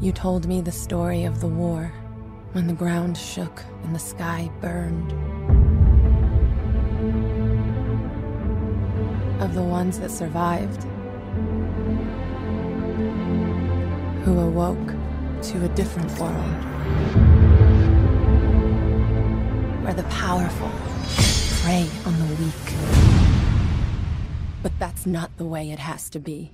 You told me the story of the war, when the ground shook and the sky burned. Of the ones that survived, who awoke to a different world. Where the powerful prey on the weak. But that's not the way it has to be.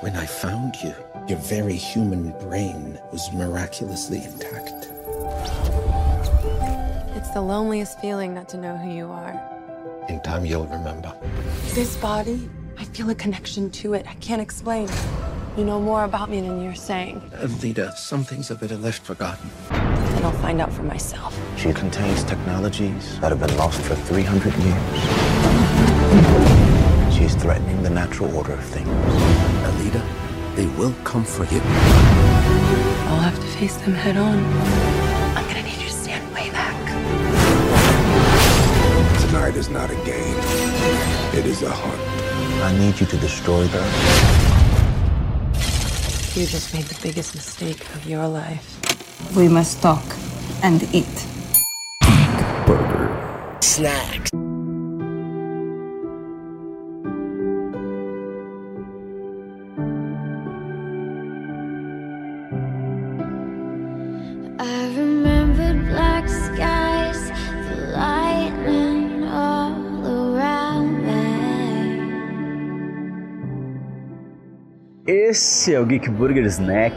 When I found you, your very human brain was miraculously intact. It's the loneliest feeling not to know who you are. In time, you'll remember. This body, I feel a connection to it. I can't explain. You know more about me than you're saying. Alita, some things are better left forgotten. And I'll find out for myself. She contains technologies that have been lost for 300 years. She's threatening the natural order of things. Alita, they will come for you. I'll have to face them head on. I'm gonna need you to stand way back. Tonight is not a game. It is a hunt. I need you to destroy them. You just made the biggest mistake of your life. We must talk and eat. Burger. Snacks. Esse é o Geek Burger Snack.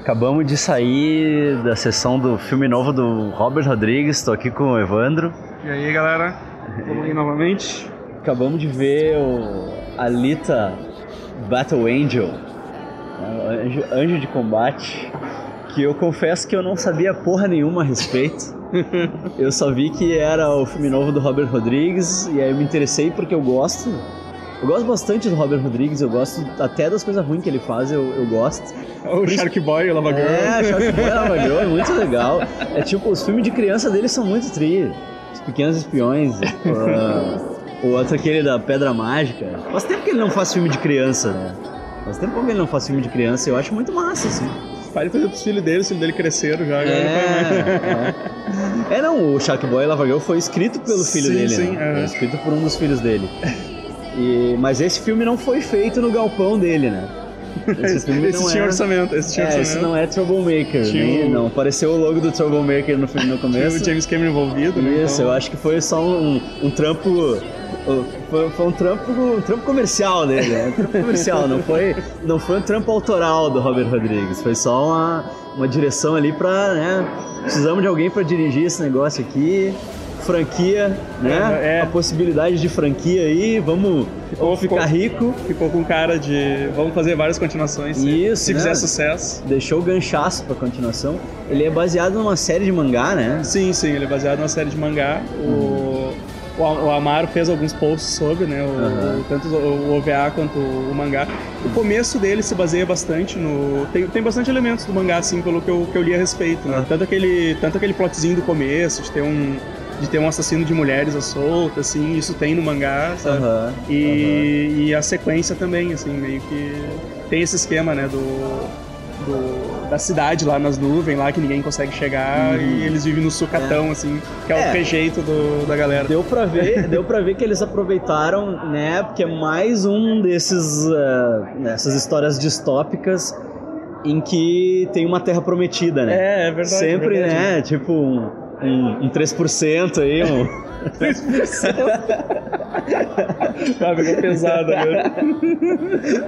Acabamos de sair da sessão do filme novo do Robert Rodrigues. Estou aqui com o Evandro. E aí, galera? Vamos aí novamente. Acabamos de ver o Alita Battle Angel, né, anjo, anjo de combate, que eu confesso que eu não sabia porra nenhuma a respeito. eu só vi que era o filme novo do Robert Rodrigues e aí eu me interessei porque eu gosto. Eu gosto bastante do Robert Rodrigues, eu gosto até das coisas ruins que ele faz, eu, eu gosto. O Shark Boy e o Lava Girl. É, Shark Boy e Lava Girl é muito legal. É tipo, os filmes de criança dele são muito tri. Os Pequenos Espiões. o outro aquele da Pedra Mágica. Faz tempo que ele não faz filme de criança, né? Faz tempo que ele não faz filme de criança, eu acho muito massa, assim. Pai fazer pros filhos dele, os filhos dele cresceram já. É, é. é, não, o Shark Boy e Lava Girl foi escrito pelo filho Sim, dele, sim, né? é. Foi escrito por um dos filhos dele. E, mas esse filme não foi feito no galpão dele, né? Esse, filme não tinha é- orçamento, esse tinha É, orçamento. esse não é Troublemaker, Tinha não. Apareceu o logo do Troublemaker no filme no Tinha começo. o James Cameron envolvido, né? Isso, então- eu acho que foi só um, um trampo. Foi, foi um trampo, um trampo comercial dele, né? Um trampo comercial, não foi, não foi um trampo autoral do Robert Rodrigues. Foi só uma, uma direção ali pra, né? Precisamos de alguém pra dirigir esse negócio aqui. Franquia, né? É, é. A possibilidade de franquia aí, vamos, vamos ficou- ficar rico. Ficou com cara de. Vamos fazer várias continuações. Isso, Se né? fizer sucesso. Deixou o ganchaço pra continuação. Ele é baseado numa série de mangá, né? Sim, sim, ele é baseado numa série de mangá. O, o, o Amaro fez alguns posts sobre, né? O, o- tanto o, o OVA quanto o mangá. O começo dele se baseia bastante no. Tem, tem bastante elementos do mangá, assim, pelo que eu, que eu li a respeito, né? Ah. Tanto, aquele, tanto aquele plotzinho do começo, de ter um. De ter um assassino de mulheres à solta, assim, isso tem no mangá, sabe? Aham, E, e a sequência também, assim, meio que tem esse esquema, né, do, do- da cidade lá nas nuvens, lá que ninguém consegue chegar e eles vivem no sucatão, assim, que é, Uhum. É. o trejeito do, da galera. Deu pra ver, deu pra ver que eles aproveitaram, né? Porque é mais um desses eh, dessas histórias distópicas em que tem uma terra prometida, né? É, é verdade. Sempre, é verdade. né? Tipo um, um, um 3% aí, um, Ah, pegou pesado agora.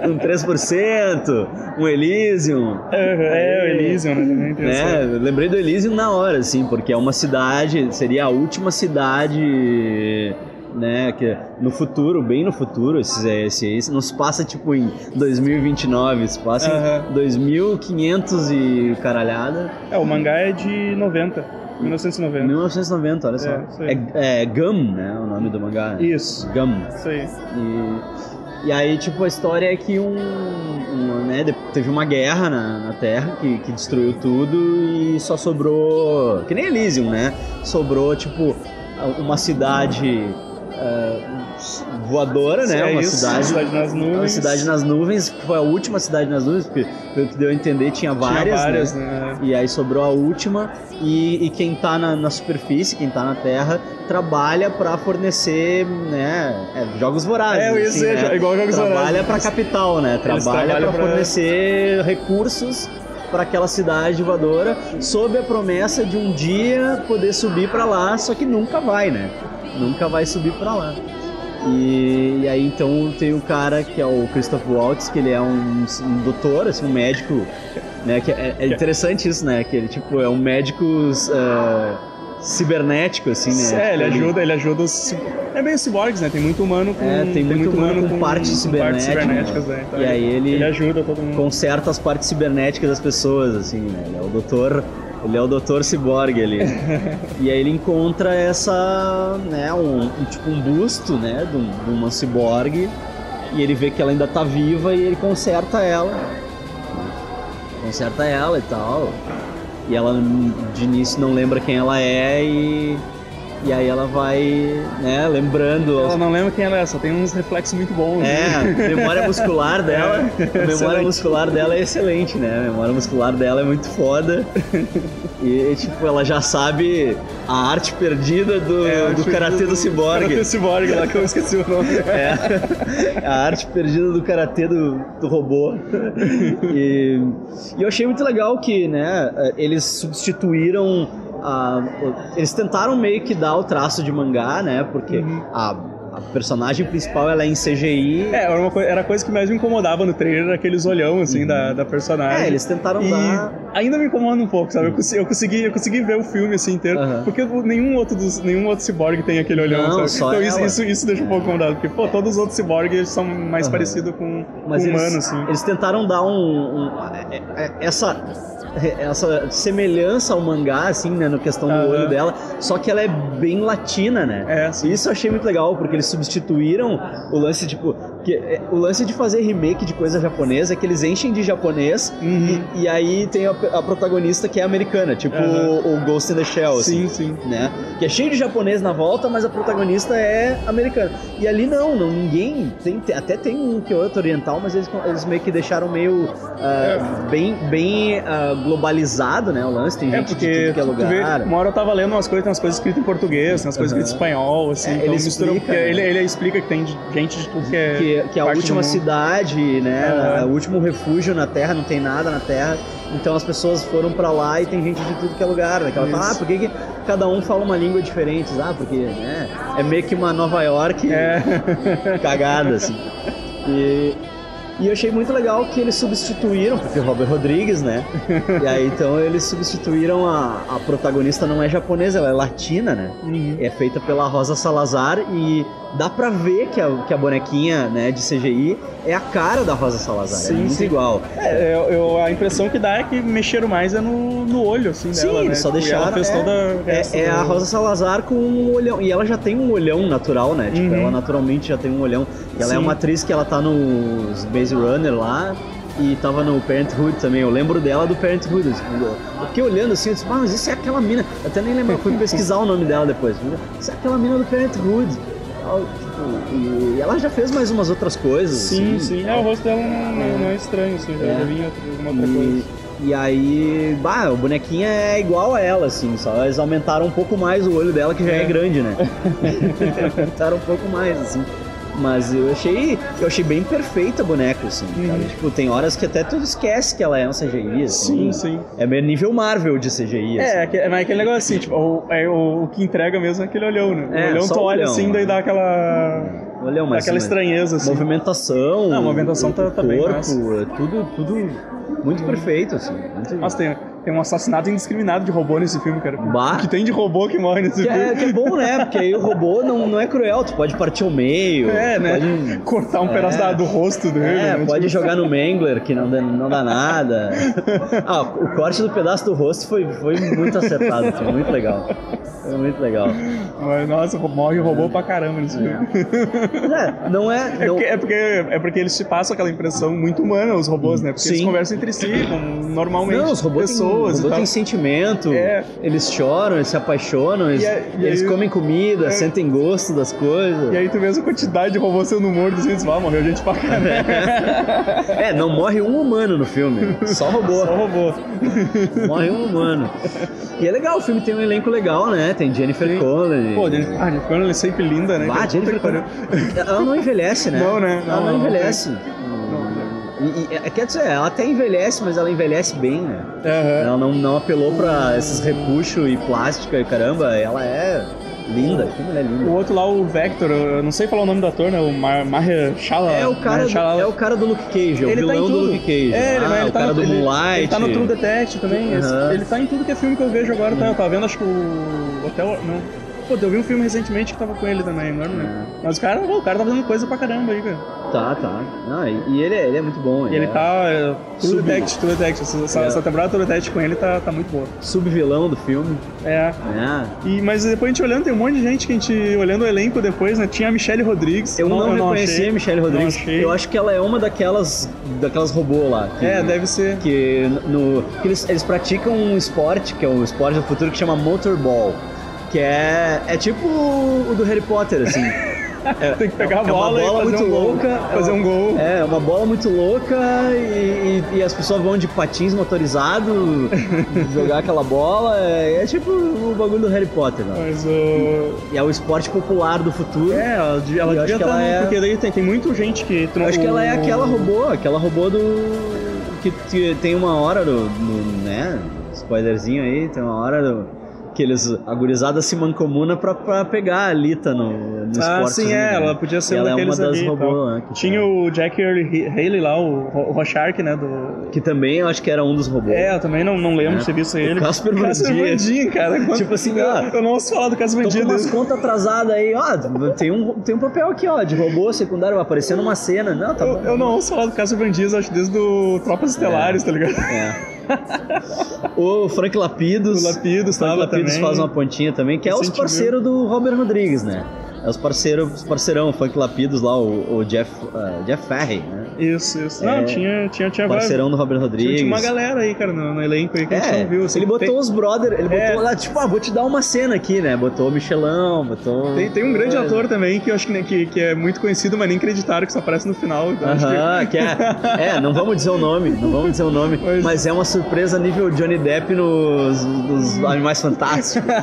um 3%, um Elysium. É, o Elysium, né? né? Eu Lembrei do Elysium na hora, assim, porque é uma cidade, seria a última cidade, né, que no futuro, bem no futuro, esse, esse, esse não se passa tipo em 2029, se passa Aham. em 2500 e caralhada, É, o mangá é de 90, 1990. 1990, olha só. É. É, é Gum, né, o nome do mangá. Isso, Gum. isso aí. E, e aí, tipo, a história é que um, um, né, teve uma guerra na, na Terra que, que destruiu tudo e só sobrou. Que nem Elysium, né? Sobrou, tipo, uma cidade. ah, voadora, né? É uma isso, cidade, cidade nas nuvens. Uma cidade nas nuvens, foi a última cidade nas nuvens, porque pelo que deu a entender tinha várias, Tinha várias, né? né? E aí sobrou a última e, e quem tá na, na superfície, quem tá na terra, trabalha pra fornecer, né, é, jogos vorazes. É, ia assim, dizer, né? igual jogos Trabalha vorazes. pra capital, né? Trabalha pra- fornecer recursos para aquela cidade voadora, sob a promessa de um dia poder subir pra lá, só que nunca vai, né? Nunca vai subir pra lá. E, e aí então tem o cara que é o Christoph Waltz, que ele é um, um doutor, assim, um médico, né? Que é, é interessante isso, né? Que ele tipo é um médico eh, cibernético, assim, né? É, ele Tipo, ajuda, ele ajuda os. É meio ciborgues, né? Tem muito humano com. É, tem muito humano com partes cibernéticas, cibernéticas, né? né? Então E aí ele- Ele ajuda todo mundo. conserta as partes cibernéticas das pessoas, assim, né? Ele é o doutor, ele é o doutor ciborgue ali. e aí ele encontra essa, né, um, um- tipo um busto, né, de, um- de uma ciborgue e ele vê que ela ainda tá viva e ele conserta ela. Conserta ela e tal. E ela de início não lembra quem ela é e e aí ela vai, né, lembrando Ela não lembra quem ela é, só tem uns reflexos muito bons. é, a memória muscular dela. É, a memória muscular dela é excelente, né? A memória muscular dela é muito foda. E, tipo, ela já sabe a arte perdida do, É, do karatê do ciborgue. Karatê ciborgue, lá que eu esqueci o nome. É, a arte perdida do karatê do, do robô. E, e eu achei muito legal que, né, eles substituíram. A- eles tentaram meio que dar o traço de mangá, né? Porque a, a personagem principal ela é em CGI. É, era, coi- era a coisa que mais me incomodava no trailer, aqueles olhão, assim, da, da personagem. É, eles tentaram e dar. ainda me incomoda um pouco, sabe? Eu consegui, eu consegui, eu consegui ver o filme assim inteiro, Aham. porque nenhum outro, dos, nenhum outro ciborgue tem aquele olhão, Não, sabe? só então isso, isso, isso deixa um pouco incomodado, porque, pô, todos os outros ciborgues são mais parecidos com, Mas com eles, humano, assim. eles tentaram dar um, um- é- é- essa essa semelhança ao mangá assim, né, no questão do Aham. olho dela, só que ela é bem latina, né? É, sim. Isso eu achei muito legal, porque eles substituíram o lance tipo o lance de fazer remake de coisa japonesa é que eles enchem de japonês Uhum. e, e aí tem a, a protagonista que é americana, tipo Aham. o, o Ghost in the Shell, assim Sim, sim. né? Que é cheio de japonês na volta, mas a protagonista é americana. E ali não, não ninguém tem, até tem um que outro oriental, mas eles, eles meio que deixaram meio ah, bem bem ah, globalizado, né? O lance tem É gente de porque tudo que é tu vê, lugar. uma hora eu tava lendo umas coisas, tem umas coisas escritas em português, tem umas coisas Aham. escritas em espanhol, assim, É, então ele mistura, explica, né? ele, ele explica que tem de- gente de tudo que é que, que é a parte última cidade, né? Aham. O último refúgio na Terra, não tem nada na Terra. Então as pessoas foram pra lá e tem gente de tudo que é lugar. Né? Que ela fala, ah, por que, que cada um fala uma língua diferente? Ah, porque né, é meio que uma Nova York É. cagada, assim. E, e eu achei muito legal que eles substituíram, porque Robert Rodrigues, né? E aí então eles substituíram a, a protagonista não é japonesa, ela é latina, né? Uhum. É feita pela Rosa Salazar e dá pra ver que a, que a bonequinha né, de CGI é a cara da Rosa Salazar. é Sim, muito sim. igual. É, eu, eu- a impressão que dá é que mexeram mais é no, no olho, assim, Sim, dela, né? só deixaram. Fez é, é, é a Rosa Salazar com um olhão. E ela já tem um olhão natural, né? Tipo, Uhum. ela naturalmente já tem um olhão. E ela é Sim. uma atriz que ela tá nos Maze Runner lá. E tava no Parenthood também. Eu lembro dela do Parenthood. Tipo, eu fiquei olhando assim, eu disse, ah, mas isso é aquela mina. Eu até nem lembro, eu fui pesquisar o nome dela depois. Isso é aquela mina do Parenthood. Tal, tipo, E ela já fez mais umas outras coisas. Sim, assim, sim. É, o rosto dela não, não- não é estranho, assim, já, É. já vi em outra- alguma outra E, coisa. e aí, bah, o bonequinho é igual a ela, assim, só eles aumentaram um pouco mais o olho dela, que já é, É. grande, né? aumentaram um pouco mais, assim. Mas eu achei, eu achei bem perfeita a boneca, assim, Uhum. Tipo, tem horas que até tu esquece que ela é um CGI, assim. Sim, sim. É meio nível Marvel de CGI, É, assim. aque- mas aquele negócio assim, tipo, o, é, o, o que entrega mesmo é aquele olhão, né? É, o olhão tu olha olhão, assim, daí né? dá aquela. Olha, dá mas, aquela mas estranheza, assim. movimentação, Não, a movimentação o, tá- tá o bem corpo, massa. é tudo, tudo muito perfeito, assim. Muito... Nossa, tem, tem um assassinato indiscriminado de robô nesse filme, cara. Bah. O que tem de robô que morre nesse Que é, filme? que é bom, né? Porque aí o robô não, não é cruel, tu pode partir ao meio. É, né? Pode, Cortar um É. pedaço da- do rosto dele. é, né? pode Tipo, jogar no Mangler, que não dá, não dá nada. Ah, o corte do pedaço do rosto foi, foi muito acertado, foi muito legal. Foi muito legal. Nossa, morre robô pra caramba nesse filme. É, não é. É Não, porque, é, porque, é porque eles te passam aquela impressão muito humana, os robôs, né? Porque eles Sim. conversam entre si, normalmente. não, os robôs têm pessoas, e robô tem sentimento, É. eles choram, eles se apaixonam, eles, E e eles aí- comem comida, é. sentem gosto das coisas. E aí tu vê essa quantidade de robô sendo morto, assim, tu fala, ah, morreu gente pra caramba. É, não morre um humano no filme, só robô. Só robô. Morre um humano. E é legal, o filme tem um elenco legal, né? Tem Jennifer Connelly. Pô, Jennifer, ah, Jennifer Connelly é sempre linda, né? Ah? Jennifer Connelly. Ela não envelhece, né? Não, né? Ela Não, não, não, envelhece. E, e, é, quer dizer, ela até envelhece, mas ela envelhece bem, né? Aham. Ela não, não apelou pra esses repuxos e plástica e caramba, ela é linda, que mulher O linda. outro lá, o Vector, eu não sei falar o nome do ator, né? O Mar Mahershala. É o, cara do, Mahershala- é o cara do Luke Cage, é o ele tá em vilão do tudo. Luke Cage. É, ele, ah, né, ele o tá cara no, do ele- Moonlight. Ele tá no True Detective também. Aham. Ele tá em tudo que é filme que eu vejo agora, tá? Eu tava vendo, acho que o Hotel... Não. Pô, eu vi um filme recentemente que tava com ele também, agora não É. lembro. Mas o cara, o cara tá fazendo coisa pra caramba aí, cara. Tá, tá. Ah, e, e ele, é, ele é muito bom. E ele é tá... é, True Detective, True Detective. Essa, É. essa temporada True Detective com ele tá, tá muito boa. Subvilão do filme. É. né? E, mas depois a gente olhando, tem um monte de gente que a gente, olhando o elenco depois, né? Tinha a Michelle Rodrigues. Eu não, reconheci achei. a Michelle Rodrigues. Não. Eu acho que ela é uma daquelas daquelas robôs lá. que- É, deve ser. que no que eles, eles praticam um esporte que é o esporte do futuro que chama motorball que é é tipo o do Harry Potter assim é, Tem que pegar a é uma bola e bola fazer muito um gol. louca é Fazer uma- um gol. é uma bola muito louca e, e- e as pessoas vão de patins motorizados jogar aquela bola é, é tipo o bagulho do Harry Potter né? Mas o. e é o esporte popular do futuro É, ela, devia- ela E devia que estar. ela é- Porque daí tem, tem muita gente que. Eu acho que ela é aquela robô, aquela robô do. Que, que tem uma hora do. do- né? Spoilerzinho aí, tem uma hora do. Que eles. A gurizada se mancomuna pra, pra pegar a Lita no, no Ah, esporte. sim, é, ela podia ser um ela é uma das ali. robôs, né, que Tinha tá- o Jack Earl Haley lá, o, o Rorschach, né? Do... Que também eu acho que era um dos robôs. É, eu também não, não lembro É. de ter visto O ele. Casper Van Casper Dien. Van Dien, cara. Quanto- Tipo assim, eu, ah, eu não ouço falar do Casper Van Tô com umas contas atrasadas aí, ó. Tem um, tem um papel aqui, ó, de robô secundário, vai aparecer numa cena. Não, tá Eu, bom. eu não ouço falar do Casper Van Dien, acho desde o Tropas Estelares, tá ligado? É. o Frank Lapidos. O Lapidos Frank Lapidos também. faz uma pontinha também, que é os parceiros do Robert Rodrigues, né? É os parceiros, os parceirão, o Frank Lapidos lá, o, o Jeff, ah, Jeff Ferry, né? Isso, isso. É, Não, tinha, tinha, tinha vários. Parceirão do Robert Tinha, Rodrigues. tinha uma galera aí, cara, no, no elenco aí que a gente É, não viu. assim. ele botou tem, os brother, ele É. botou lá, tipo, ah, vou te dar uma cena aqui, né? Botou o Michelão, botou... tem, tem um grande É. ator também que eu acho que, nem- que, que é muito conhecido, mas nem acreditaram que só aparece no final. então acho que- Aham, que é. É, não vamos dizer o nome, não vamos dizer o nome, Mas- mas é uma surpresa nível Johnny Depp nos, nos Animais Fantásticos.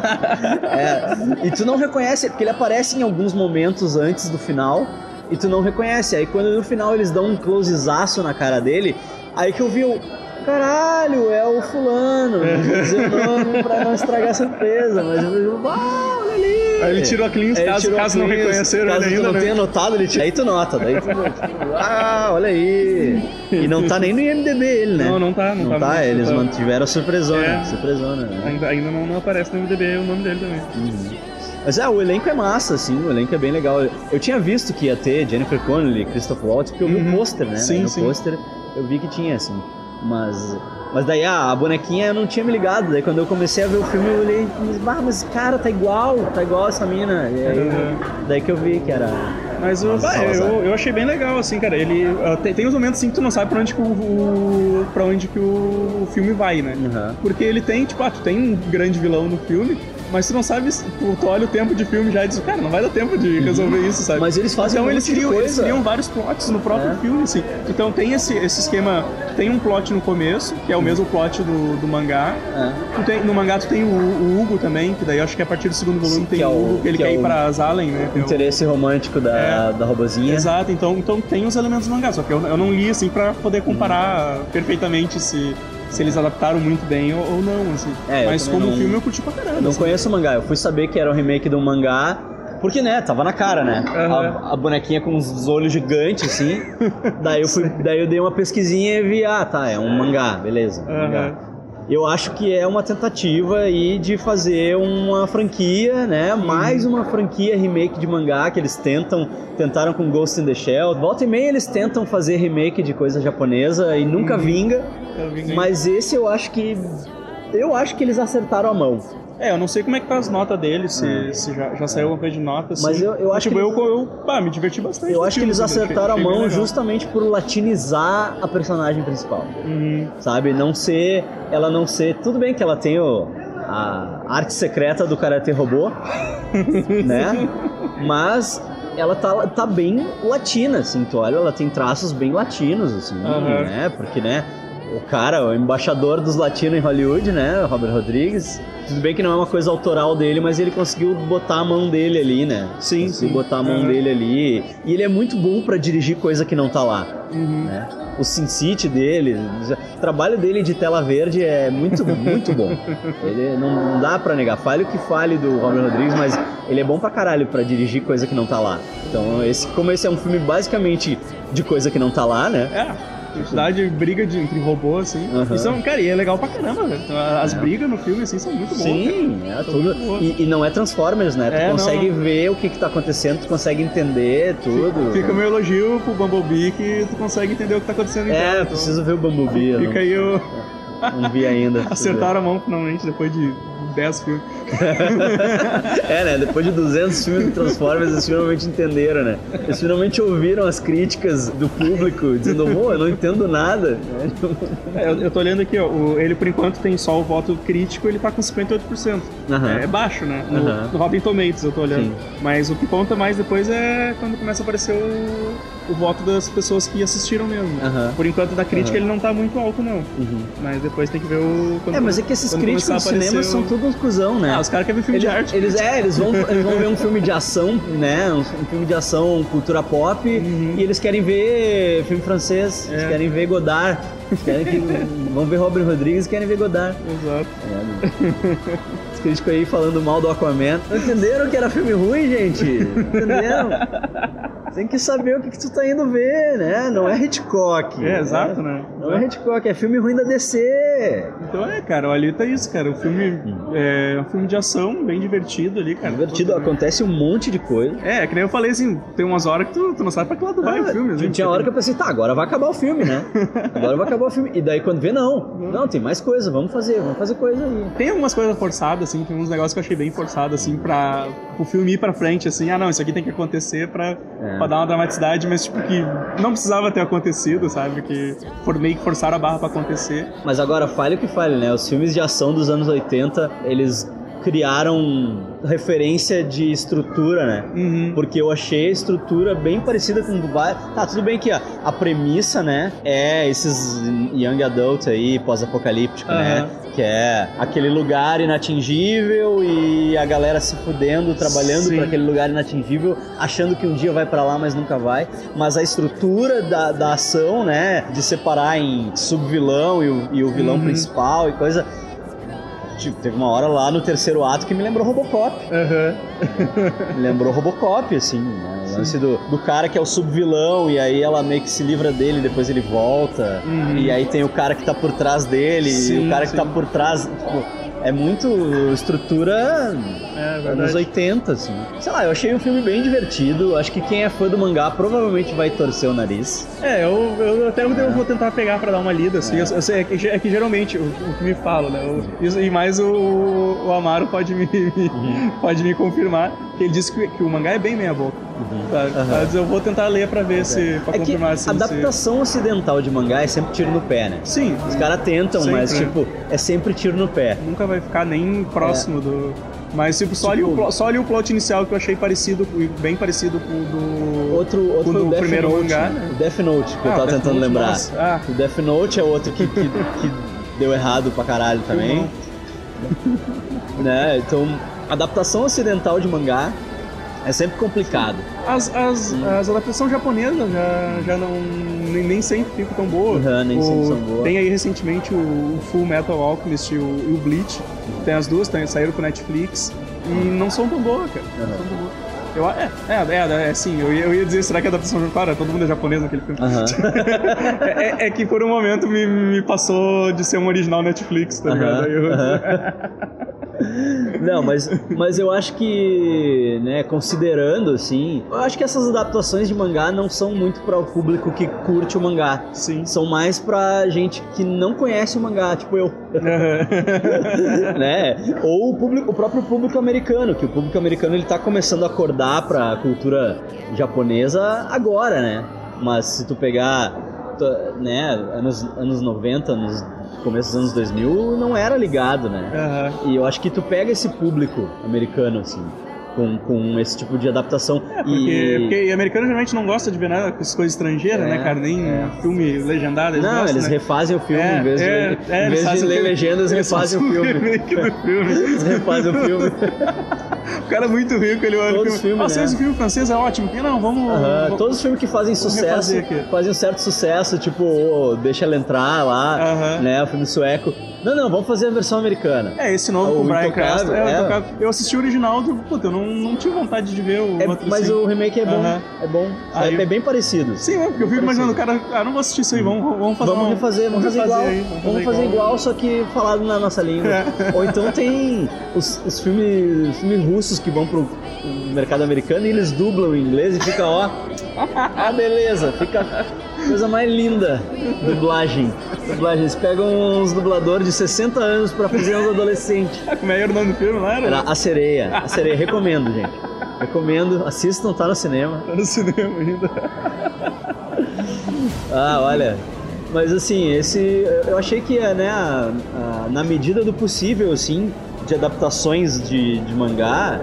É, e tu não reconhece, porque ele aparece em alguns momentos antes do final, e tu não reconhece. Aí quando no final eles dão um closezaço na cara dele, aí que eu vi o. Caralho, é o fulano. Não vou dizer o nome pra não estragar a surpresa, mas eu vejo, ah, olha ali. Aí ele tirou a caso, caso não reconheceram caso ainda, não né? tenha notado, ele tira. Aí tu nota, daí tu, ah, olha aí. E não tá nem no IMDB ele, né? Não, não tá, não, Não tá. tá, eles tá. mantiveram a surpresona, É. surpresona, né? Ainda, ainda não, não aparece no MDB o nome dele também. Mas é, o elenco é massa, assim, o elenco é bem legal. Eu tinha visto que ia ter Jennifer Connelly, Christopher Waltz, porque eu vi o Uhum. pôster, né? Sim, Aí no sim. pôster eu vi que tinha, assim. Mas, mas daí ah, a bonequinha eu não tinha me ligado. Daí quando eu comecei a ver o filme eu olhei, mas, ah, mas cara, tá igual, tá igual essa mina. E aí, Uhum. daí que eu vi que era. Mas o, bah, eu, eu achei bem legal, assim, cara. Ele ah, tem, tem uns momentos assim que tu não sabe pra onde que o, o pra onde que o, filme vai, né? Uhum. Porque ele tem, tipo, ah, tu tem um grande vilão no filme, mas tu não sabe, tu, olha o tempo de filme já e diz, cara, não vai dar tempo de resolver isso, sabe? Mas eles fazem então um eles criam, eles criam vários plots no próprio É. filme, assim. Então tem esse, esse esquema, tem um plot no começo, que é o mesmo plot do, do mangá. É. Tem, no mangá tu tem o, o Hugo também, que daí eu acho que a partir do segundo volume Sim, tem é o o- Hugo, que ele que quer é ir o- pra Zalen, né? Tem o- Interesse romântico da, É. da robozinha. Exato, então, então tem os elementos do mangá, só que eu, eu não li assim pra poder comparar perfeitamente se, se eles adaptaram muito bem ou, ou não, assim. É, Mas como não- filme eu curti pra caramba. Eu não assim. conheço o mangá, eu fui saber que era um remake de um mangá. Porque, né, tava na cara, né? Aham. A, a bonequinha com os olhos gigantes, assim. daí, eu fui, daí eu dei uma pesquisinha e vi, ah, tá, é um mangá, beleza. um Aham. mangá. Eu acho que é uma tentativa aí de fazer uma franquia, né? Mais uma franquia remake de mangá que eles tentam, tentaram com Ghost in the Shell. Volta e meia eles tentam fazer remake de coisa japonesa e nunca vinga. Eu? Mas esse eu acho que eu acho que eles acertaram a mão. É, eu não sei como é que tá as notas dele, se, se já, já saiu alguma coisa de nota, assim. Mas eu- eu acho tipo, que eu, eles- eu, ah, me diverti bastante. Eu acho que filme, eles assim, acertaram a achei- bem mão justamente por latinizar a personagem principal. Uhum. Sabe? Não ser. Ela não ser. Tudo bem que ela tem o, a arte secreta do Karate Robô, né? Mas ela tá, tá bem latina, assim. Tu olha, ela tem traços bem latinos, assim, Aham. né? Porque, né? O cara, o embaixador dos latinos em Hollywood, né? Robert Rodrigues. Tudo bem que não é uma coisa autoral dele, mas ele conseguiu botar a mão dele ali, né? Sim, conseguiu sim. botar a mão Aham. dele ali. E ele é muito bom pra dirigir coisa que não tá lá. Uhum. né? O Sin City dele, o trabalho dele de tela verde é muito, muito bom. Ele não, não dá pra negar. Fale o que fale do Robert Rodrigues, mas ele é bom pra caralho pra dirigir coisa que não tá lá. Então, esse, como esse é um filme basicamente de coisa que não tá lá, né? É, quantidade de briga de, entre robôs, assim. Aham. E são, cara, e é legal pra caramba, velho. As É. brigas no filme, assim, são muito boas. Sim, é São tudo. E, e não é Transformers, né? Tu É, não, consegue não. ver o que, que tá acontecendo, tu consegue entender tudo. Fica o meu elogio pro Bumblebee que tu consegue entender o que tá acontecendo em É, então preciso ver o Bumblebee. Fica aí o... não, não vi ainda. Acertaram a mão finalmente depois de 10 filmes. É, né? Depois de 200 filmes de Transformers, eles finalmente entenderam, né? Eles finalmente ouviram as críticas do público, dizendo, pô, eu não entendo nada. É, eu, eu tô olhando aqui, ó. o- ele por enquanto tem só o voto crítico, ele tá com 58%. Aham. É, é baixo, né? No, Aham. no Rotten Tomatoes eu tô olhando. Sim. Mas o que conta mais depois é quando começa a aparecer o, o voto das pessoas que assistiram mesmo. Aham. Por enquanto da crítica Aham. ele não tá muito alto, não. Uhum. Mas depois tem que ver o. quando- É, mas é que esses críticos do cinema aparecer são o- todos uns cuzão, né? Ah, os caras querem ver filme de Eles, arte. eles, é, eles vão, eles vão ver um filme de ação, né? Um, filme de ação, cultura pop, e eles querem ver filme francês, eles Uhum. É. querem ver Godard, eles querem que, vão ver Robert Rodrigues e querem ver Godard. Exato. Os críticos aí falando mal do Aquaman. Entenderam que era filme ruim, gente? Entenderam? Tem que saber o que, que tu tá indo ver, né? Não é Hitchcock. É, exato, né? Não é Hitchcock, é filme ruim da DC. Então é, cara, o Alita é isso, cara. O filme é um filme de ação, bem divertido ali, cara. Divertido, acontece um monte de coisa. É, é que nem eu falei assim, tem umas horas que tu, tu não sabe pra que lado vai o filme. Ah, assim, tinha hora que eu pensei, tá, agora vai acabar o filme, né? Agora vai acabar o filme. E daí quando vê, não. Não, tem mais coisa, vamos fazer, vamos fazer coisa aí. Tem algumas coisas forçadas, assim, tem uns negócios que eu achei bem forçados, assim, pra o filme ir pra frente, assim, ah não, isso aqui tem que acontecer pra, É. pra dar uma dramaticidade, mas tipo, que não precisava ter acontecido, sabe? Que for, meio que forçaram a barra pra acontecer. Mas agora, fale o que fale, né? Os filmes de ação dos anos 80, eles criaram referência de estrutura, né? Uhum. Porque eu achei a estrutura bem parecida com vai- Tá, tudo bem que a, a premissa, né, é esses young adult aí, pós-apocalíptico, né? Aham. Que é aquele lugar inatingível e a galera se fudendo, trabalhando para aquele lugar inatingível, achando que um dia vai pra lá, mas nunca vai. Mas a estrutura da, da ação, né, de separar em subvilão e o, e o vilão Uhum. principal e coisa. Tipo, teve uma hora lá no terceiro ato que me lembrou Robocop. Aham. Me lembrou Robocop, assim, né? O lance do, do cara que é o subvilão e aí ela meio que se livra dele, depois ele volta. Uhum. E aí tem o cara que tá por trás dele, e Sim, o cara sim. que tá por trás. Tipo, é muito estrutura É anos verdade. 80, assim. Sei lá, eu achei um filme bem divertido. Acho que quem é fã do mangá provavelmente vai torcer o nariz. É, eu, eu até eu vou tentar pegar pra dar uma lida, assim. Eu, eu sei, é, que, é que geralmente o, o que me falam, né? o- isso- e mais o, o Amaro pode me, me- Uhum. pode me confirmar ele disse que, que o mangá é bem meia boca. Tá? Mas eu vou tentar ler pra ver se. pra Uhum. É que confirmar se. a adaptação ocidental de mangá é sempre tiro no pé, né? se- Sim. Os caras tentam, Sempre, mas tipo, é sempre tiro no pé. Nunca vai ficar nem próximo do. Mas tipo, só, ali Tipo- o, plo- só ali o plot inicial que eu achei parecido, bem parecido com o do. Outro, outro o do Death primeiro Note. mangá, né? O Death Note, que eu Ah, tava Death tentando Note, lembrar. Ah. O Death Note é outro que, que, que deu errado pra caralho também. né? Então, adaptação ocidental de mangá é sempre complicado. As, as, as adaptações japonesas já, já não. Nem, nem sempre ficam tão boas. Uhum, nem O- sempre são boas. Tem aí recentemente o, o Full Metal Alchemist e o, o Bleach. Tem as duas, tem, saíram pro Netflix. E não são tão boas, cara. Não são tão boas. Eu, é, é, é, é, sim, eu, ia- eu ia dizer, será que a adaptação. Claro, todo mundo é japonês naquele filme. Aham. é, é- é que por um momento me, me passou de ser um original Netflix, tá ligado? Aí eu- Não, mas, mas eu acho que, né, considerando assim, eu acho que essas adaptações de mangá não são muito para o público que curte o mangá. Sim. São mais pra gente que não conhece o mangá, tipo eu. né? Ou o, público, o próprio público americano, que o público americano ele tá começando a acordar pra cultura japonesa agora, né? Mas se tu pegar, né, anos, anos 90, anos, começo dos anos 2000, não era ligado, né? Aham. E eu acho que tu pega esse público americano, assim, com, com esse tipo de adaptação. É, porque, e... porque americano geralmente não gosta de ver nada com essas coisas estrangeiras, É, né, cara? Nem é. filme legendado. Eles Não, gostam, eles né? refazem o filme É, em vez de, é, em é, eles vez de ler o- legendas, refazem o filme. filme. Eles refazem o filme. O cara é muito rico, ele olha o Todos filme. os filmes, Nossa, né? esse filme francês é ótimo. Não, vamos... Aham, vamos- Todos os filmes que fazem sucesso, fazem um certo sucesso, tipo, ô, deixa ela entrar lá, Aham. né, o filme sueco. Não, não, vamos fazer a versão americana. É, esse novo O com o Brian Cranston. É, é. Eu assisti o original, tipo, puta, eu não, não tive vontade de ver o É, outro. mas assim. o remake é bom, é bom. É, eu- é bem parecido. Sim, é, porque eu fico imaginando, cara, ah, não vou assistir isso aí, vamos, vamos fazer Vamos refazer, vamos fazer igual. aí, vamos fazer igual, só que falado na nossa língua. É. Ou então tem os, os filmes, os filmes russos que vão pro mercado americano e eles dublam em inglês e fica, ó. Ah, beleza, fica coisa mais linda. Dublagem. Dublagem. Eles pegam uns dubladores de 60 anos pra fazer uns adolescentes. Ah, como é o nome do filme, não era? Era A Sereia. A Sereia, recomendo, gente. Recomendo, assistam, tá no cinema. Tá no cinema ainda. Ah, olha. Mas assim, esse. Eu achei que, né, a- a- na medida do possível, assim, de adaptações de, de mangá,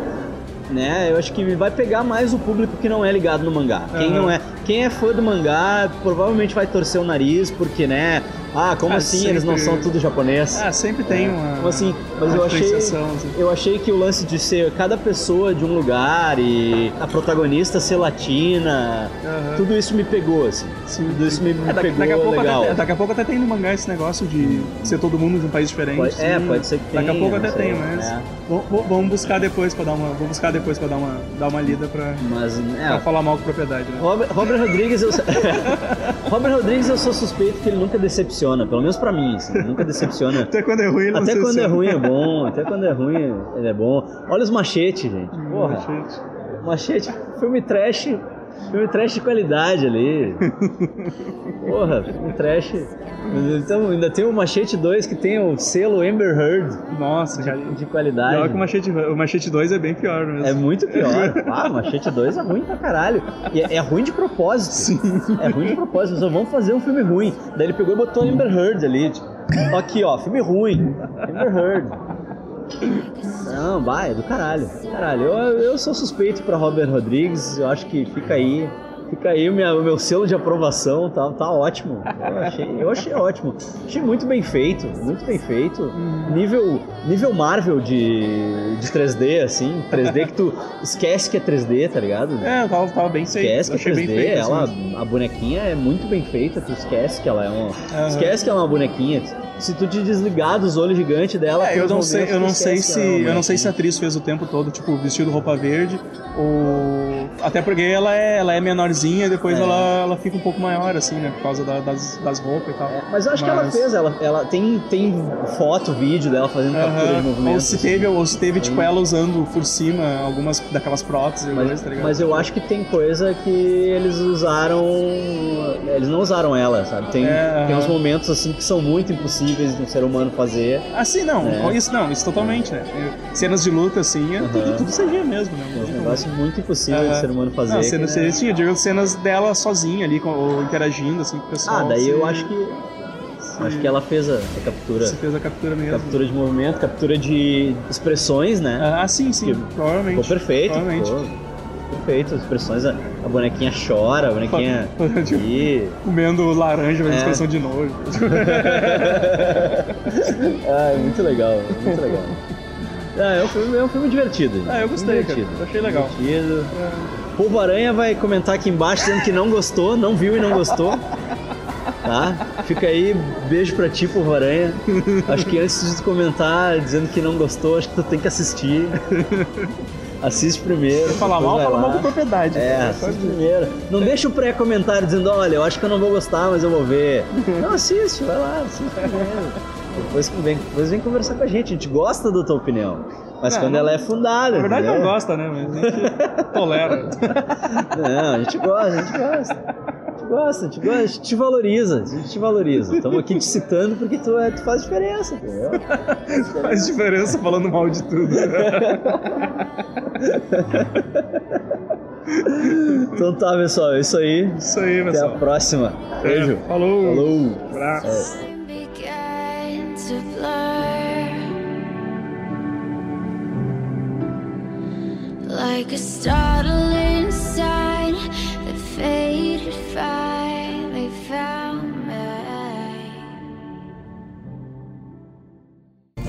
né, eu acho que vai pegar mais o público que não é ligado no mangá. Quem não é. Quem é fã do mangá provavelmente vai torcer o nariz, porque, né? Ah, como Ah, assim? Eles não sempre- são tudo japonês? Ah, sempre tem uma. Como assim? Mas eu achei, assim. eu achei que o lance de ser cada pessoa de um lugar e a protagonista ser latina, Aham. tudo isso me pegou, assim. Sim, tudo isso me, me É, daqui, pegou daqui a pouco legal. Até, daqui a pouco até tem no mangá esse negócio de ser todo mundo de um país diferente. Pode- é, pode ser que Daqui a tenha, pouco até sei, tem, mas. é. v- v- Vamos buscar depois pra dar uma. Vou buscar depois pra dar uma, dar uma lida pra, Mas, pra é, falar mal com propriedade, né? Robert, Robert Rodrigues, eu, Robert Rodrigues eu sou suspeito que ele nunca decepciona, pelo menos pra mim, assim, nunca decepciona. Até quando é ruim, ele Até quando é ruim é bom, até quando é ruim ele é bom. Olha os machetes, gente. Porra, Gente. machete, filme trash, filme trash de qualidade ali. Porra, filme trash. Então, ainda tem o Machete 2 que tem o selo Amber Heard Nossa, cara. de qualidade. Pior que o Machete, o Machete 2 é bem pior mesmo. É muito pior. Ah, Machete 2 é ruim pra caralho. E é, é ruim de propósito. Sim. É ruim de propósito. Só vamos fazer um filme ruim. Daí ele pegou e botou Amber Heard ali. Tipo, aqui, ó, filme ruim. Amber Heard. Não, vai, é do caralho. Caralho, eu, eu sou suspeito pra Robert Rodrigues. Eu acho que fica aí. Fica aí o, o meu selo de aprovação, tá, tá ótimo. Eu achei, eu achei ótimo. Achei muito bem feito, muito bem feito. Nível, nível Marvel de, de 3D, assim. 3D que tu esquece que é 3D, tá ligado? É, tava, tava bem feito. Esquece que é Achei 3D, bem feito. assim, ela, mesmo. a bonequinha é muito bem feita, tu esquece que ela é uma. Aham. Esquece que ela é uma bonequinha. Se tu te desligar dos olhos gigantes dela, É, eu não sei, eu não sei se, é uma eu não sei se a atriz fez o tempo todo, tipo, vestido roupa verde, ou até porque ela é, ela é menorzinha e depois É. ela, ela fica um pouco maior, assim, né, por causa da- das, das roupas e tal. É, mas eu acho que ela Mas- fez, ela, ela tem, tem foto, vídeo dela fazendo captura de movimento. Ou se assim. teve, ou se teve tipo ela usando por cima algumas daquelas próteses e coisa, Mas, tá ligado? mas eu acho que tem coisa que eles usaram. Eles não usaram ela, sabe? Tem, É, tem uns momentos assim que são muito impossíveis de um ser humano fazer. Assim, não, É. isso não, isso totalmente, né? Cenas de luta, assim, é tudo, tudo CG mesmo, né? É um Muito- negócio muito impossível de ser humano fazer. Não, cenas, é- sim, eu digo cenas dela sozinha ali, com, ou interagindo, assim, com o pessoal. Ah, daí eu se- acho que. se- Acho que ela fez a, a captura. Se fez a captura mesmo. Captura de movimento, captura de expressões, né? Ah, sim, sim, Que- provavelmente. Ficou perfeito. Provavelmente. Ficou perfeito. As expressões, a, a bonequinha chora, a bonequinha. Tipo, Ih. Comendo laranja, mas É. expressão de nojo. ah, é muito legal, muito legal. Ah, é, um filme, é um filme divertido. Ah, eu gostei, cara. divertido. Eu achei legal. Divertido. Povo Aranha vai comentar aqui embaixo dizendo que não gostou, não viu e não gostou. Tá? Fica aí, beijo pra ti, Povo Aranha. Acho que antes de tu comentar dizendo que não gostou, acho que tu tem que assistir. Assiste primeiro. Se falar mal, fala lá. mal com propriedade. É, cara. assiste primeiro. Não deixa o pré-comentário dizendo, olha, eu acho que eu não vou gostar, mas eu vou ver. Não, assiste, vai lá, assiste primeiro. Depois vem, depois vem conversar com a gente, a gente gosta da tua opinião. Mas Não, quando não- ela é fundada. Na verdade, não gosta, né? Mas a gente tolera. Não, a gente gosta, a gente gosta. A gente gosta, a gente gosta, a gente te valoriza, a gente te valoriza. Estamos aqui te citando porque tu, é, tu faz diferença, entendeu? Faz diferença falando mal de tudo. Então tá, pessoal, é isso aí. Isso aí, Até a pessoal. próxima. Beijo. É, falou. Falou. Abraço. Like a startling sign that faded finally found me.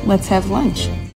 Let's have lunch.